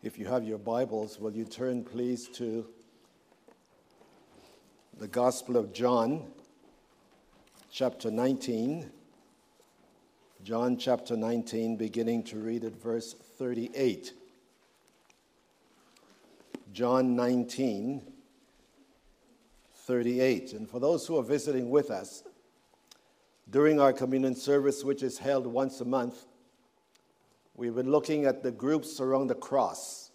If you have your Bibles, will you turn please to the Gospel of John, chapter 19. John chapter 19, beginning to read at verse 38. John 19, 38. And for those who are visiting with us, during our communion service, which is held once a month, we've been looking at the groups around the cross.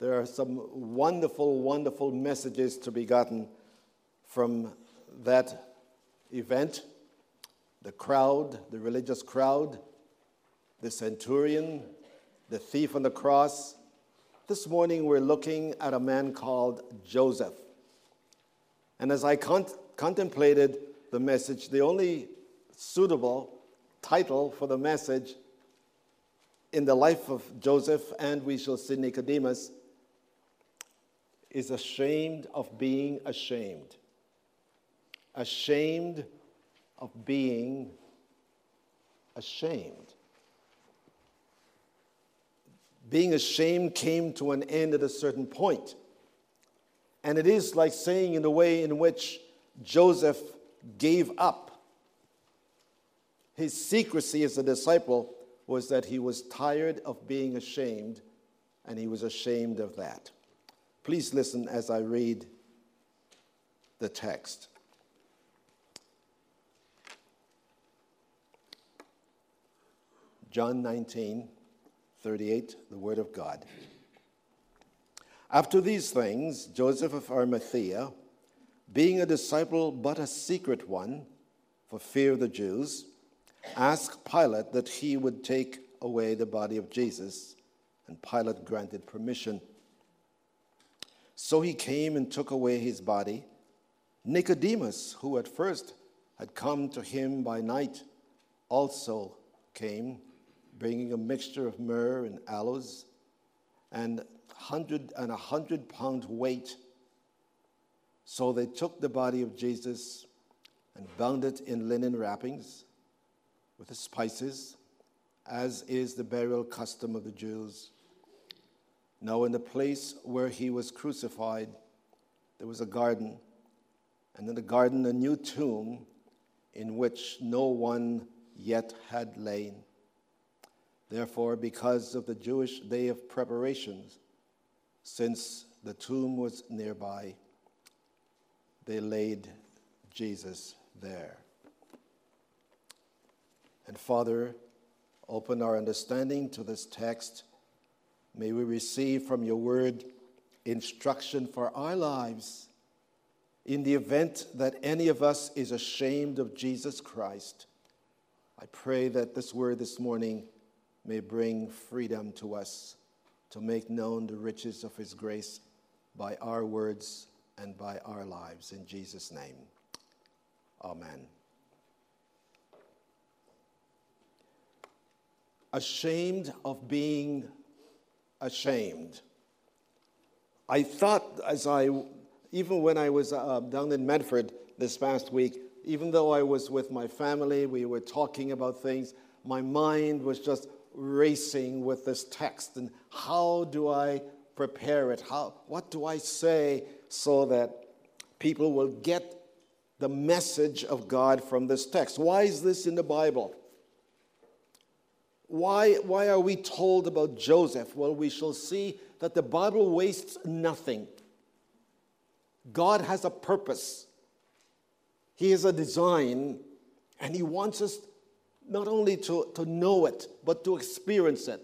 There are some wonderful, wonderful messages to be gotten from that event. The crowd, the religious crowd, the centurion, the thief on the cross. This morning we're looking at a man called Joseph. And as I con- contemplated the message, the only suitable title for the message in the life of Joseph, and we shall see Nicodemus, is ashamed of being ashamed. Ashamed of being ashamed. Being ashamed came to an end at a certain point. And it is like saying, in the way in which Joseph gave up his secrecy as a disciple, was that he was tired of being ashamed, and he was ashamed of that. Please listen as I read the text. John 19, 38, the Word of God. After these things, Joseph of Arimathea, being a disciple but a secret one, for fear of the Jews, asked Pilate that he would take away the body of Jesus, and Pilate granted permission. So he came and took away his body. Nicodemus, who at first had come to him by night, also came, bringing a mixture of myrrh and aloes, and hundred and a hundred pound weight. So they took the body of Jesus and bound it in linen wrappings with spices, as is the burial custom of the Jews. Now, in the place where he was crucified, there was a garden, and in the garden, a new tomb in which no one yet had lain. Therefore, because of the Jewish day of preparations, since the tomb was nearby, they laid Jesus there. And Father, open our understanding to this text. May we receive from your word instruction for our lives in the event that any of us is ashamed of Jesus Christ. I pray that this word this morning may bring freedom to us to make known the riches of his grace by our words and by our lives. In Jesus' name, amen. Ashamed of being ashamed. I thought, as I, even when I was uh, down in Medford this past week, even though I was with my family, we were talking about things, my mind was just racing with this text and how do I prepare it? How, what do I say so that people will get the message of God from this text? Why is this in the Bible? Why, why are we told about Joseph? Well, we shall see that the Bible wastes nothing. God has a purpose, He has a design, and He wants us not only to, to know it, but to experience it.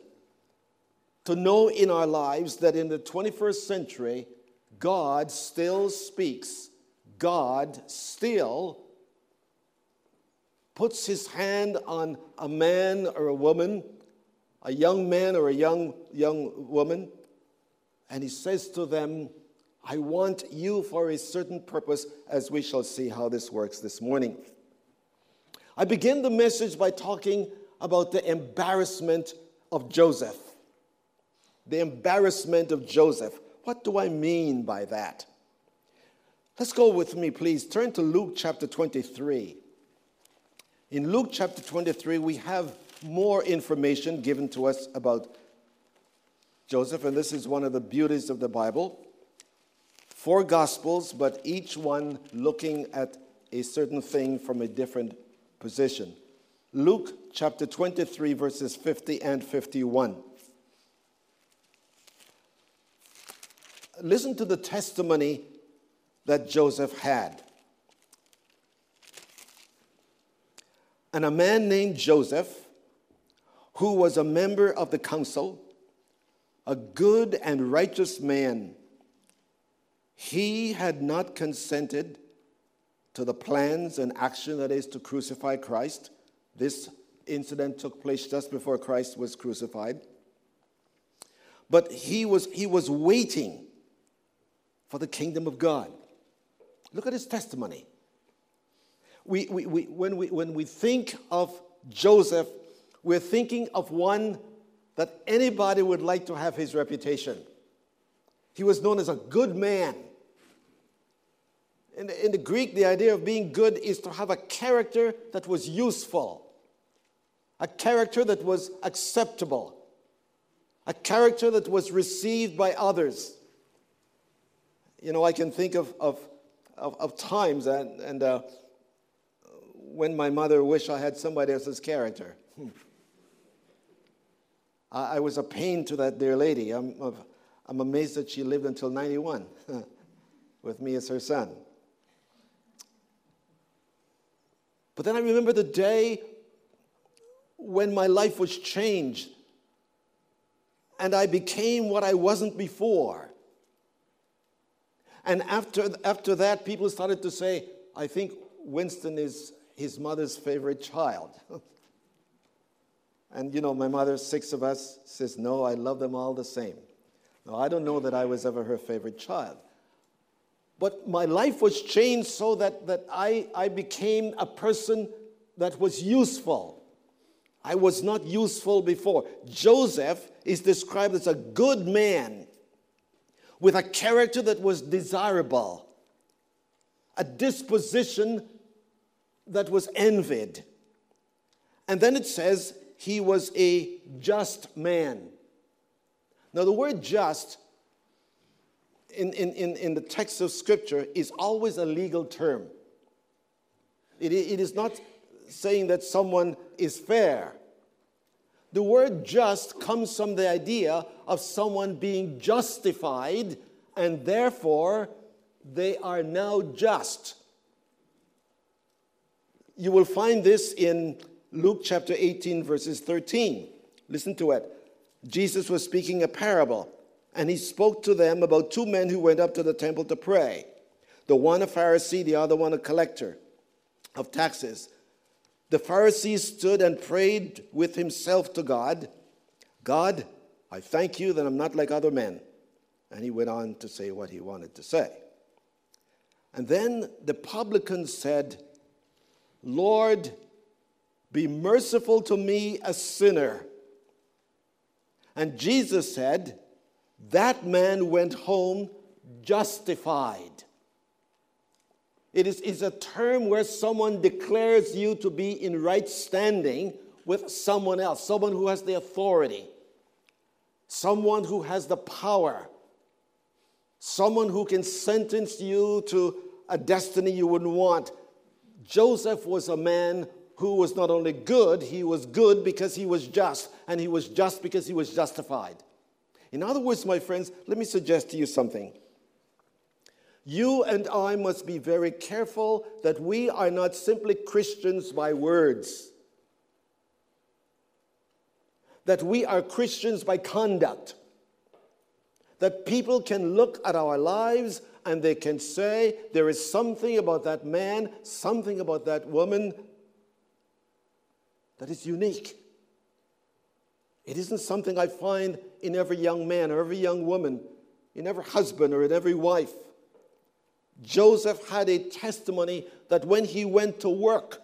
To know in our lives that in the 21st century, God still speaks, God still puts his hand on a man or a woman, a young man or a young, young woman, and he says to them, I want you for a certain purpose, as we shall see how this works this morning. I begin the message by talking about the embarrassment of Joseph. The embarrassment of Joseph. What do I mean by that? Let's go with me, please. Turn to Luke chapter 23. In Luke chapter 23, we have more information given to us about Joseph, and this is one of the beauties of the Bible. Four Gospels, but each one looking at a certain thing from a different position. Luke chapter 23, verses 50 and 51. Listen to the testimony that Joseph had. And a man named Joseph, who was a member of the council, a good and righteous man, he had not consented to the plans and action that is to crucify Christ. This incident took place just before Christ was crucified. But he was, he was waiting for the kingdom of God. Look at his testimony. We, we, we, when, we, when we think of Joseph, we're thinking of one that anybody would like to have his reputation. He was known as a good man. In the, in the Greek, the idea of being good is to have a character that was useful, a character that was acceptable, a character that was received by others. You know, I can think of, of, of, of times and, and uh, when my mother wished I had somebody else's character. Hmm. I, was a pain to that dear lady. I'm, I'm amazed that she lived until 91 with me as her son. But then I remember the day when my life was changed and I became what I wasn't before. And after, after that, people started to say, I think Winston is his mother's favorite child. and you know, my mother, six of us, says, No, I love them all the same. No, I don't know that I was ever her favorite child. But my life was changed so that, that I, I became a person that was useful. I was not useful before. Joseph is described as a good man with a character that was desirable, a disposition that was envied. And then it says he was a just man. Now, the word just in, in, in, the text of Scripture is always a legal term. It, it is not saying that someone is fair. The word just comes from the idea of someone being justified and therefore they are now just. You will find this in Luke chapter 18, verses 13. Listen to it. Jesus was speaking a parable and he spoke to them about two men who went up to the temple to pray. The one a Pharisee, the other one a collector of taxes. The Pharisee stood and prayed with himself to God God, I thank you that I'm not like other men. And he went on to say what he wanted to say. And then the publican said, Lord, be merciful to me, a sinner. And Jesus said, that man went home justified. It is, is a term where someone declares you to be in right standing with someone else, someone who has the authority, someone who has the power, someone who can sentence you to a destiny you wouldn't want. Joseph was a man who was not only good, he was good because he was just, and he was just because he was justified. In other words, my friends, let me suggest to you something. You and I must be very careful that we are not simply Christians by words, that we are Christians by conduct, that people can look at our lives and they can say, there is something about that man, something about that woman that is unique. It isn't something I find in every young man or every young woman, in every husband or in every wife. Joseph had a testimony that when he went to work,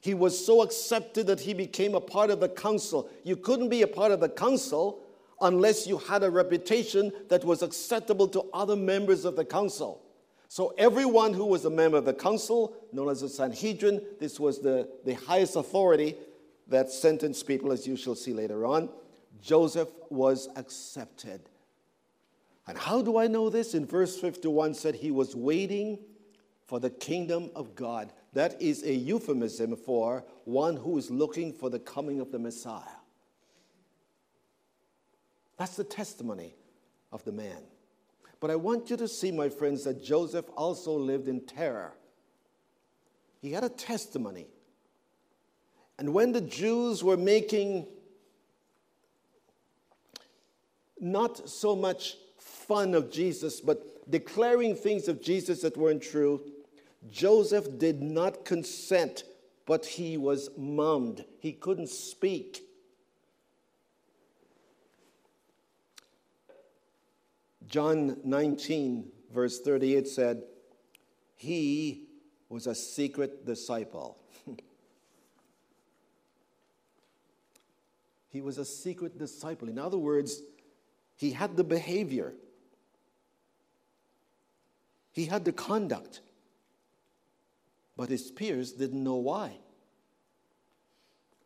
he was so accepted that he became a part of the council. You couldn't be a part of the council unless you had a reputation that was acceptable to other members of the council. So, everyone who was a member of the council, known as the Sanhedrin, this was the, the highest authority that sentenced people, as you shall see later on. Joseph was accepted. And how do I know this? In verse 51 said he was waiting for the kingdom of God. That is a euphemism for one who is looking for the coming of the Messiah. That's the testimony of the man. But I want you to see, my friends, that Joseph also lived in terror. He had a testimony. And when the Jews were making not so much fun of Jesus, but declaring things of Jesus that weren't true, Joseph did not consent, but he was mummed. He couldn't speak. John 19, verse 38 said, He was a secret disciple. he was a secret disciple. In other words, he had the behavior, he had the conduct, but his peers didn't know why.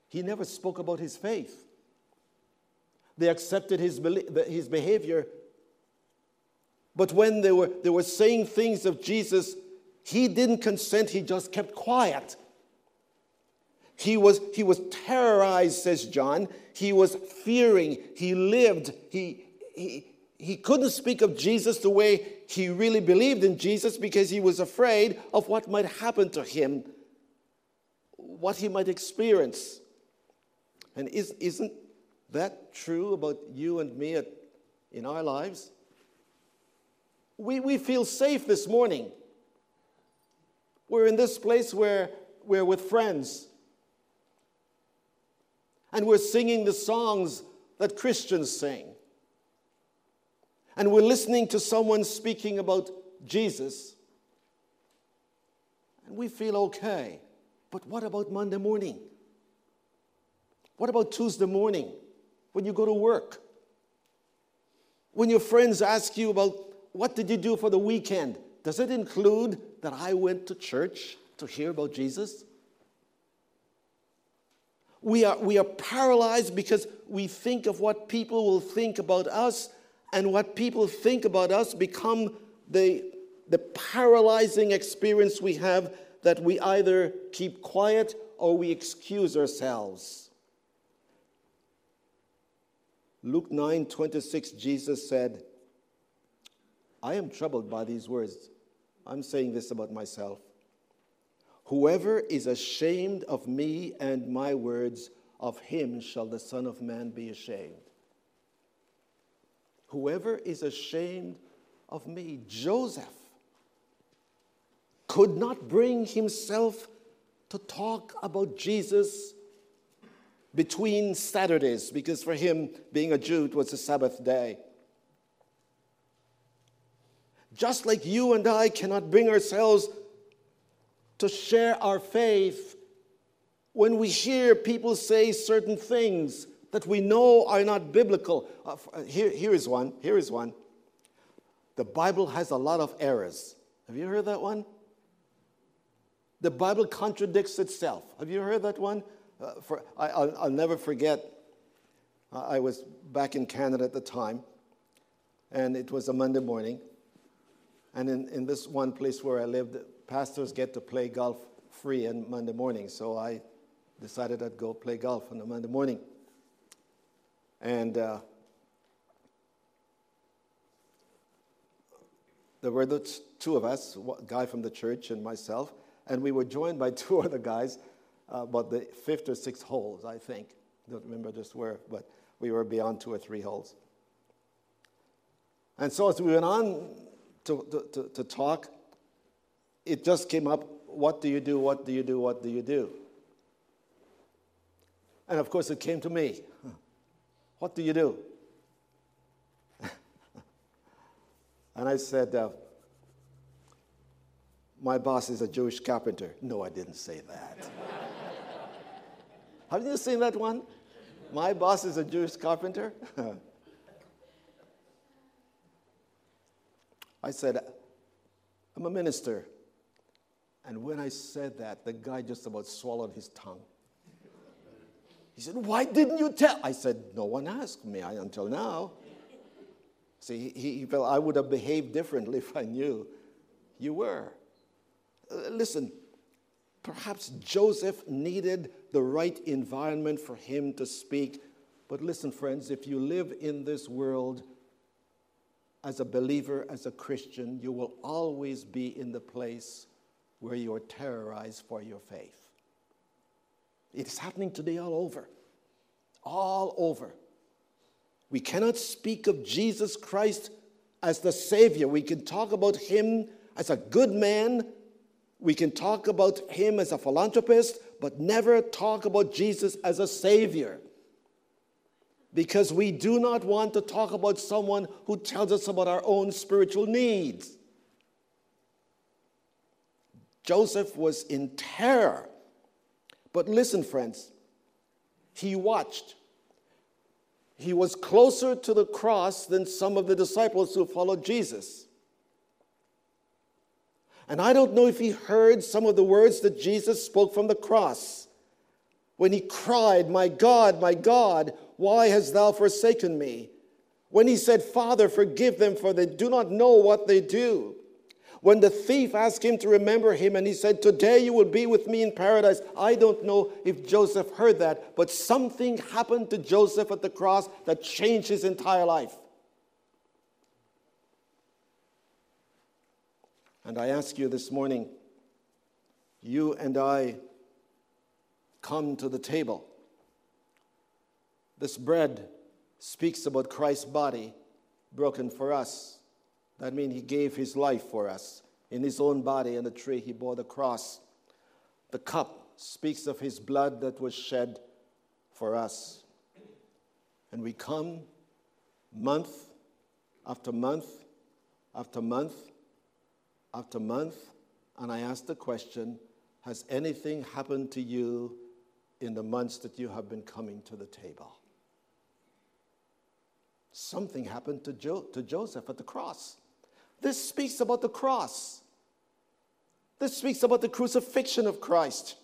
He never spoke about his faith. They accepted his, his behavior but when they were, they were saying things of Jesus, he didn't consent, he just kept quiet. He was, he was terrorized, says John. He was fearing. He lived. He, he, he couldn't speak of Jesus the way he really believed in Jesus because he was afraid of what might happen to him, what he might experience. And is, isn't that true about you and me at, in our lives? We, we feel safe this morning. We're in this place where we're with friends. And we're singing the songs that Christians sing. And we're listening to someone speaking about Jesus. And we feel okay. But what about Monday morning? What about Tuesday morning when you go to work? When your friends ask you about what did you do for the weekend? Does it include that I went to church to hear about Jesus? We are, we are paralyzed because we think of what people will think about us, and what people think about us become the, the paralyzing experience we have that we either keep quiet or we excuse ourselves. Luke 9 26, Jesus said, I am troubled by these words. I'm saying this about myself. Whoever is ashamed of me and my words, of him shall the Son of Man be ashamed. Whoever is ashamed of me, Joseph, could not bring himself to talk about Jesus between Saturdays, because for him, being a Jew, it was a Sabbath day. Just like you and I cannot bring ourselves to share our faith when we hear people say certain things that we know are not biblical. Uh, uh, here, here is one. Here is one. The Bible has a lot of errors. Have you heard that one? The Bible contradicts itself. Have you heard that one? Uh, for, I, will never forget. Uh, I was back in Canada at the time, and it was a Monday morning, and in, in this one place where I lived, pastors get to play golf free on Monday morning. So I decided I'd go play golf on a Monday morning. And uh, there were the two of us, a guy from the church and myself, and we were joined by two other guys uh, about the fifth or sixth holes, I think. Don't remember just where, but we were beyond two or three holes. And so as we went on to, to, to talk, it just came up what do you do, what do you do, what do you do? And of course, it came to me. What do you do? and I said, uh, My boss is a Jewish carpenter. No, I didn't say that. Have you seen that one? My boss is a Jewish carpenter. I said, I'm a minister. And when I said that, the guy just about swallowed his tongue. He said, Why didn't you tell? I said, No one asked me until now. See, he, he felt I would have behaved differently if I knew you were. Uh, listen, perhaps Joseph needed the right environment for him to speak. But listen, friends, if you live in this world as a believer, as a Christian, you will always be in the place where you are terrorized for your faith. It is happening today all over. All over. We cannot speak of Jesus Christ as the Savior. We can talk about Him as a good man. We can talk about Him as a philanthropist, but never talk about Jesus as a Savior. Because we do not want to talk about someone who tells us about our own spiritual needs. Joseph was in terror but listen, friends, he watched. He was closer to the cross than some of the disciples who followed Jesus. And I don't know if he heard some of the words that Jesus spoke from the cross when he cried, My God, my God, why hast thou forsaken me? When he said, Father, forgive them, for they do not know what they do. When the thief asked him to remember him and he said, Today you will be with me in paradise, I don't know if Joseph heard that, but something happened to Joseph at the cross that changed his entire life. And I ask you this morning, you and I come to the table. This bread speaks about Christ's body broken for us. That means he gave his life for us. In his own body on the tree, he bore the cross. The cup speaks of his blood that was shed for us. And we come month after month after month after month, and I ask the question Has anything happened to you in the months that you have been coming to the table? Something happened to, jo- to Joseph at the cross. This speaks about the cross. This speaks about the crucifixion of Christ.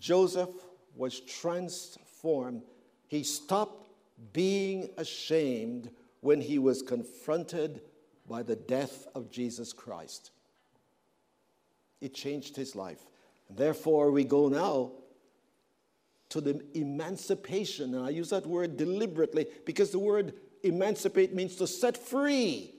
Joseph was transformed. He stopped being ashamed when he was confronted by the death of Jesus Christ. It changed his life. Therefore, we go now to the emancipation. And I use that word deliberately because the word emancipate means to set free.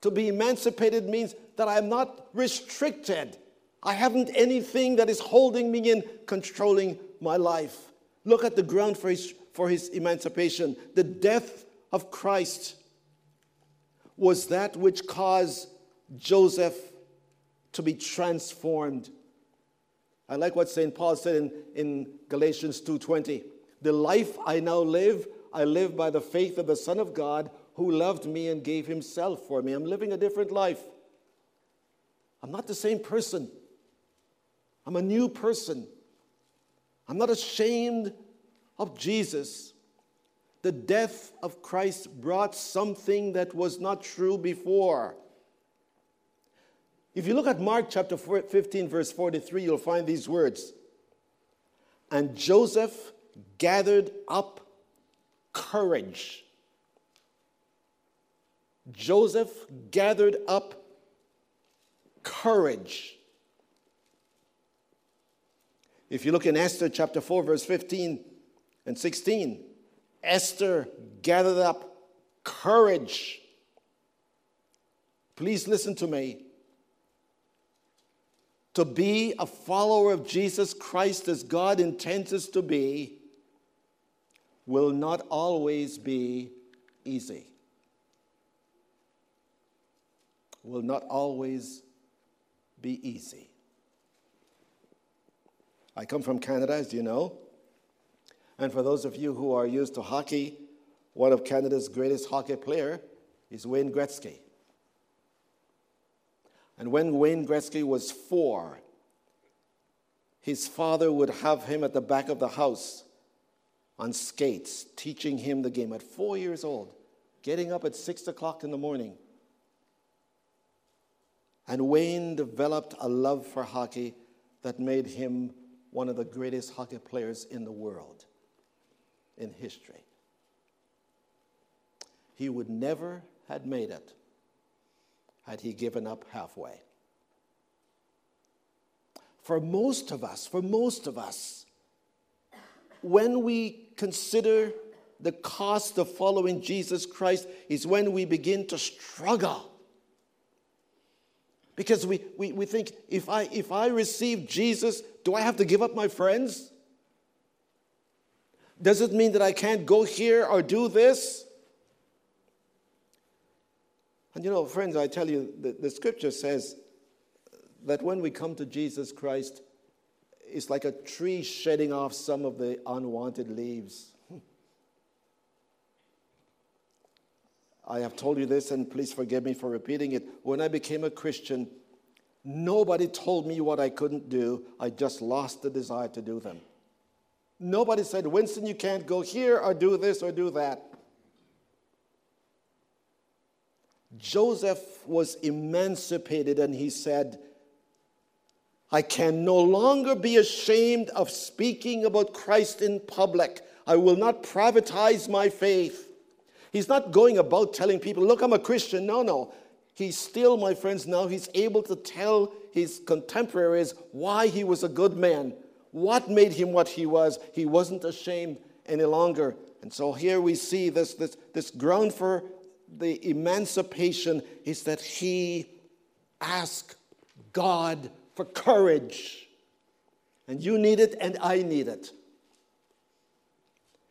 To be emancipated means that I am not restricted. I haven't anything that is holding me in, controlling my life. Look at the ground for his, for his emancipation. The death of Christ was that which caused Joseph to be transformed. I like what St. Paul said in, in Galatians 2:20. The life I now live, I live by the faith of the Son of God who loved me and gave himself for me. I'm living a different life. I'm not the same person. I'm a new person. I'm not ashamed of Jesus. The death of Christ brought something that was not true before. If you look at Mark chapter 15, verse 43, you'll find these words. And Joseph gathered up courage Joseph gathered up courage. If you look in Esther chapter 4, verse 15 and 16, Esther gathered up courage. Please listen to me. To be a follower of Jesus Christ as God intends us to be will not always be easy. will not always be easy. I come from Canada, as you know. And for those of you who are used to hockey, one of Canada's greatest hockey player is Wayne Gretzky. And when Wayne Gretzky was four, his father would have him at the back of the house on skates, teaching him the game at four years old, getting up at six o'clock in the morning and Wayne developed a love for hockey that made him one of the greatest hockey players in the world, in history. He would never have made it had he given up halfway. For most of us, for most of us, when we consider the cost of following Jesus Christ, is when we begin to struggle. Because we, we, we think if I, if I receive Jesus, do I have to give up my friends? Does it mean that I can't go here or do this? And you know, friends, I tell you, the, the scripture says that when we come to Jesus Christ, it's like a tree shedding off some of the unwanted leaves. I have told you this, and please forgive me for repeating it. When I became a Christian, nobody told me what I couldn't do. I just lost the desire to do them. Nobody said, Winston, you can't go here or do this or do that. Joseph was emancipated and he said, I can no longer be ashamed of speaking about Christ in public. I will not privatize my faith. He's not going about telling people, look, I'm a Christian. No, no. He's still, my friends, now he's able to tell his contemporaries why he was a good man, what made him what he was. He wasn't ashamed any longer. And so here we see this, this, this ground for the emancipation is that he asked God for courage. And you need it, and I need it.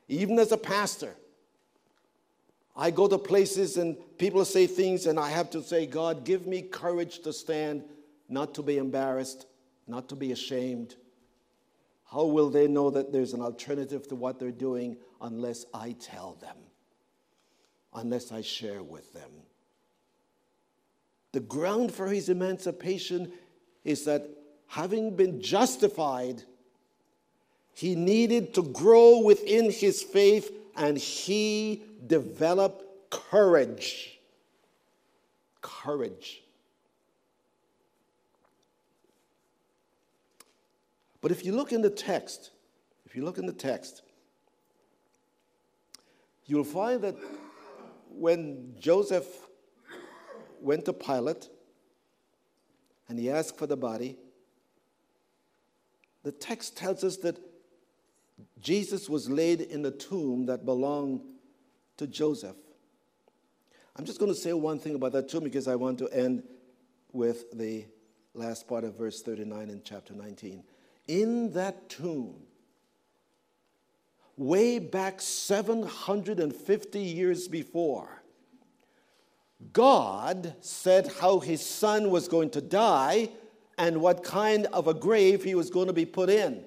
Even as a pastor, I go to places and people say things, and I have to say, God, give me courage to stand, not to be embarrassed, not to be ashamed. How will they know that there's an alternative to what they're doing unless I tell them? Unless I share with them. The ground for his emancipation is that having been justified, he needed to grow within his faith and he developed courage. Courage. But if you look in the text, if you look in the text, you'll find that when Joseph went to Pilate and he asked for the body, the text tells us that Jesus was laid in the tomb that belonged to Joseph. I'm just going to say one thing about that tomb because I want to end with the last part of verse 39 in chapter 19. In that tomb, way back 750 years before, God said how his son was going to die and what kind of a grave he was going to be put in.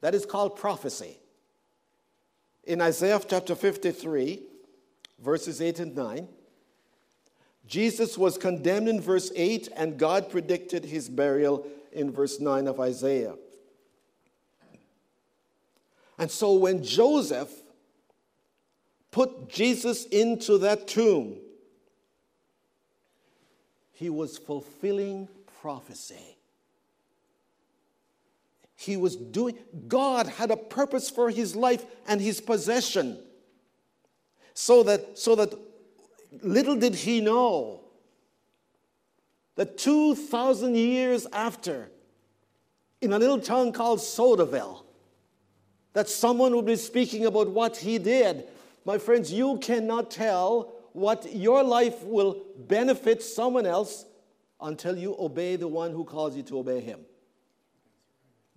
That is called prophecy. In Isaiah chapter 53, verses 8 and 9, Jesus was condemned in verse 8, and God predicted his burial in verse 9 of Isaiah. And so when Joseph put Jesus into that tomb, he was fulfilling prophecy. He was doing, God had a purpose for his life and his possession. So that, so that little did he know that 2,000 years after, in a little town called Sodaville, that someone will be speaking about what he did. My friends, you cannot tell what your life will benefit someone else until you obey the one who calls you to obey him.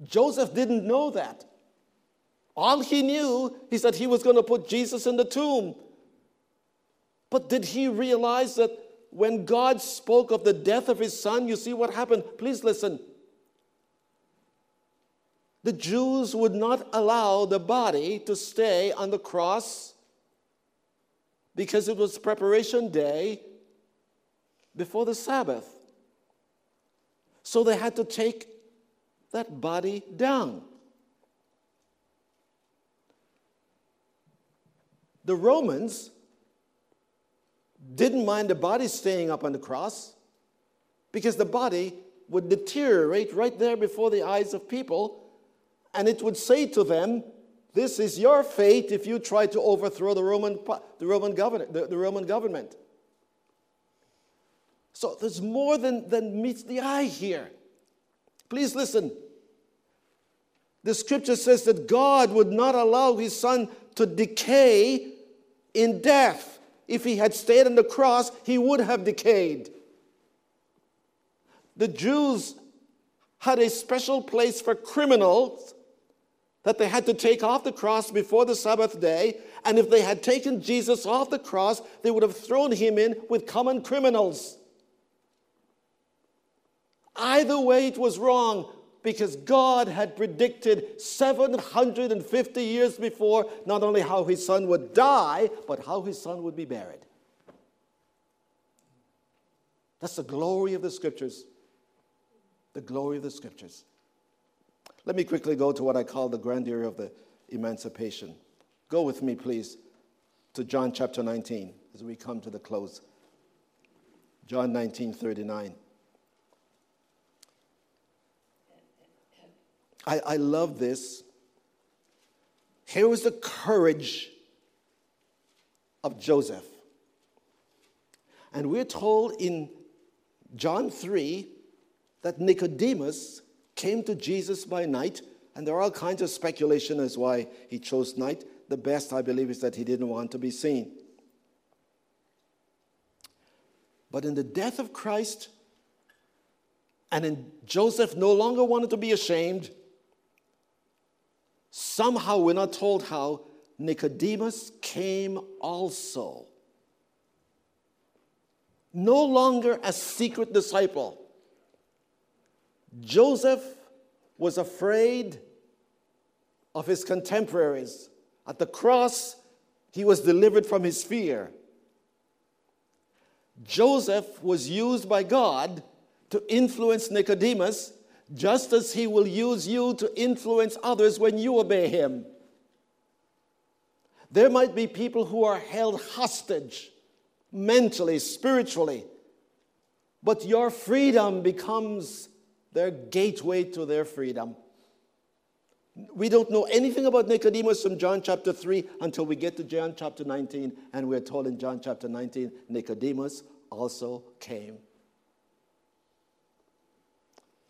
Joseph didn't know that. All he knew is that he was going to put Jesus in the tomb. But did he realize that when God spoke of the death of his son, you see what happened? Please listen the Jews would not allow the body to stay on the cross because it was preparation day before the Sabbath. So they had to take that body down. The Romans didn't mind the body staying up on the cross because the body would deteriorate right there before the eyes of people And it would say to them, This is your fate if you try to overthrow the Roman, the Roman, government, the, the Roman government. So there's more than, than meets the eye here. Please listen. The scripture says that God would not allow his son to decay in death. If he had stayed on the cross, he would have decayed. The Jews had a special place for criminals that they had to take off the cross before the Sabbath day. And if they had taken Jesus off the cross, they would have thrown him in with common criminals. Either way, it was wrong because God had predicted 750 years before not only how his son would die, but how his son would be buried. That's the glory of the scriptures. The glory of the scriptures. Let me quickly go to what I call the grandeur of the emancipation. Go with me, please, to John chapter 19 as we come to the close. John 19 39. I, I love this. Here was the courage of Joseph. And we're told in John 3 that Nicodemus came to Jesus by night, and there are all kinds of speculation as why he chose night. The best, I believe, is that he didn't want to be seen. But in the death of Christ, and in Joseph no longer wanted to be ashamed, Somehow, we're not told how, Nicodemus came also. No longer a secret disciple. Joseph was afraid of his contemporaries. At the cross, he was delivered from his fear. Joseph was used by God to influence Nicodemus just as He will use you to influence others when you obey Him. There might be people who are held hostage mentally, spiritually, but your freedom becomes their gateway to their freedom. We don't know anything about Nicodemus from John chapter 3 until we get to John chapter 19, and we're told in John chapter 19 Nicodemus also came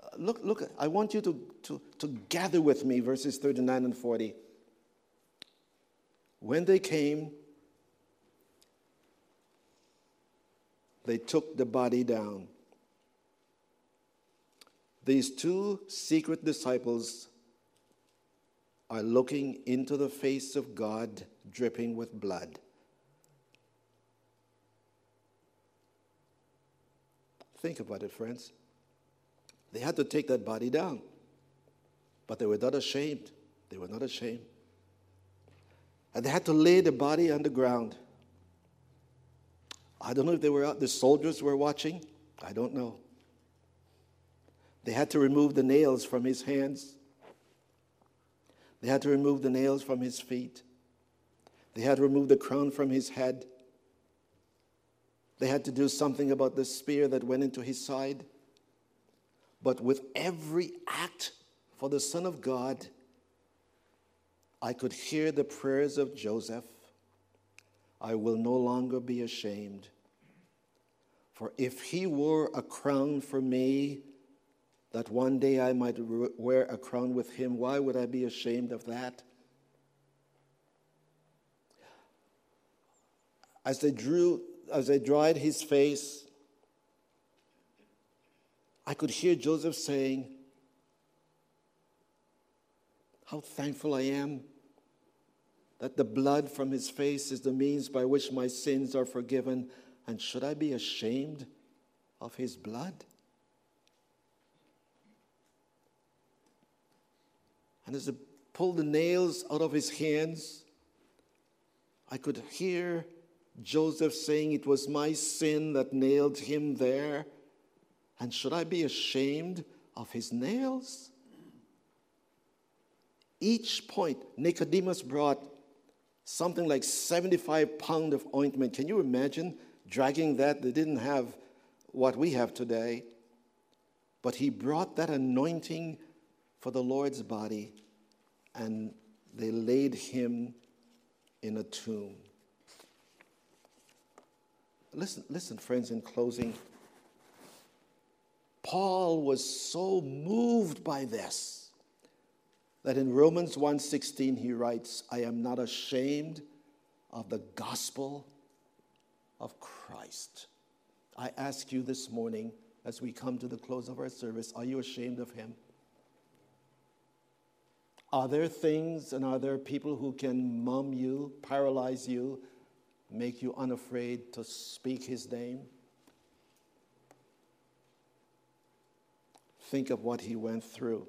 uh, look, look, I want you to, to, to gather with me verses 39 and 40. When they came, they took the body down. These two secret disciples are looking into the face of God dripping with blood. Think about it, friends. They had to take that body down. But they were not ashamed. They were not ashamed. And they had to lay the body on the ground. I don't know if they were the soldiers were watching. I don't know. They had to remove the nails from his hands. They had to remove the nails from his feet. They had to remove the crown from his head. They had to do something about the spear that went into his side. But with every act for the Son of God, I could hear the prayers of Joseph I will no longer be ashamed. For if he wore a crown for me, that one day I might wear a crown with him, why would I be ashamed of that? As they drew, as they dried his face, I could hear Joseph saying, How thankful I am that the blood from his face is the means by which my sins are forgiven. And should I be ashamed of his blood? And as he pulled the nails out of his hands, I could hear Joseph saying, It was my sin that nailed him there. And should I be ashamed of his nails? Each point, Nicodemus brought something like 75 pound of ointment. Can you imagine dragging that? They didn't have what we have today. But he brought that anointing for the Lord's body. and they laid him in a tomb. Listen, listen, friends, in closing. Paul was so moved by this that in Romans 1:16 he writes, I am not ashamed of the gospel of Christ. I ask you this morning as we come to the close of our service, are you ashamed of him? Are there things and are there people who can mum you, paralyze you, make you unafraid to speak his name? Think of what he went through.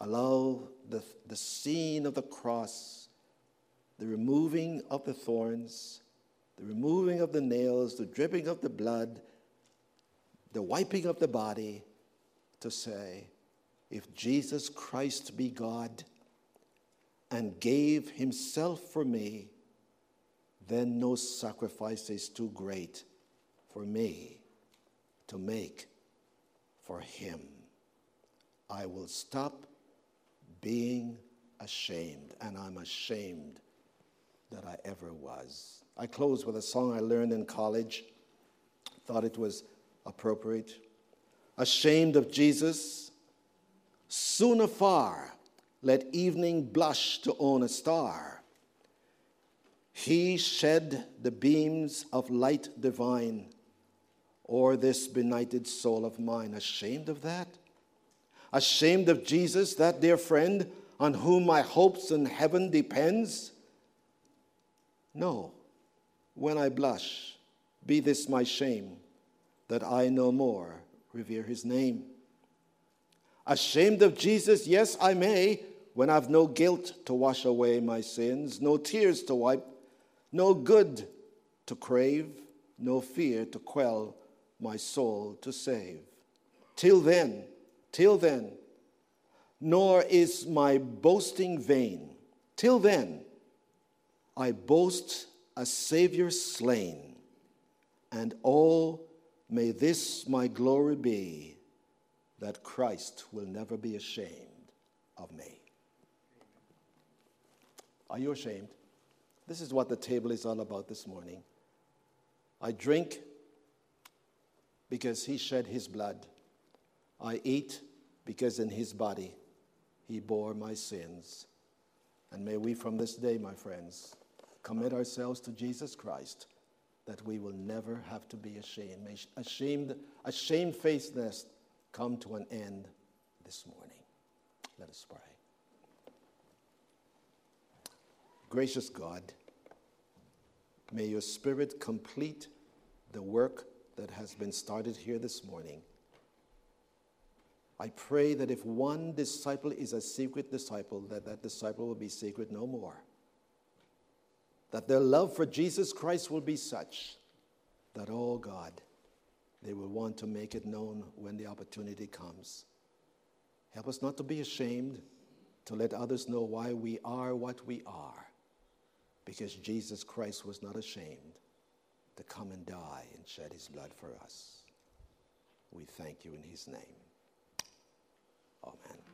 Allow the, the scene of the cross, the removing of the thorns, the removing of the nails, the dripping of the blood, the wiping of the body to say, if Jesus Christ be God and gave himself for me, then no sacrifice is too great for me to make for him. I will stop being ashamed, and I'm ashamed that I ever was. I close with a song I learned in college, thought it was appropriate. Ashamed of Jesus, soon afar, let evening blush to own a star. He shed the beams of light divine o'er this benighted soul of mine. Ashamed of that? Ashamed of Jesus, that dear friend on whom my hopes in heaven depends? No, when I blush, be this my shame, that I no more revere his name. Ashamed of Jesus, yes, I may, when I've no guilt to wash away my sins, no tears to wipe, no good to crave, no fear to quell, my soul to save. Till then, till then, nor is my boasting vain. Till then, I boast a Savior slain, and oh, may this my glory be that Christ will never be ashamed of me. Are you ashamed? This is what the table is all about this morning. I drink because he shed his blood. I eat because in his body he bore my sins. And may we from this day, my friends, commit ourselves to Jesus Christ that we will never have to be ashamed. Ashamed, a shamefacedness come to an end this morning. Let us pray. Gracious God, may your Spirit complete the work that has been started here this morning. I pray that if one disciple is a secret disciple, that that disciple will be secret no more. That their love for Jesus Christ will be such that, oh God, they will want to make it known when the opportunity comes. Help us not to be ashamed, to let others know why we are what we are, because Jesus Christ was not ashamed to come and die and shed his blood for us. We thank you in his name. Amen.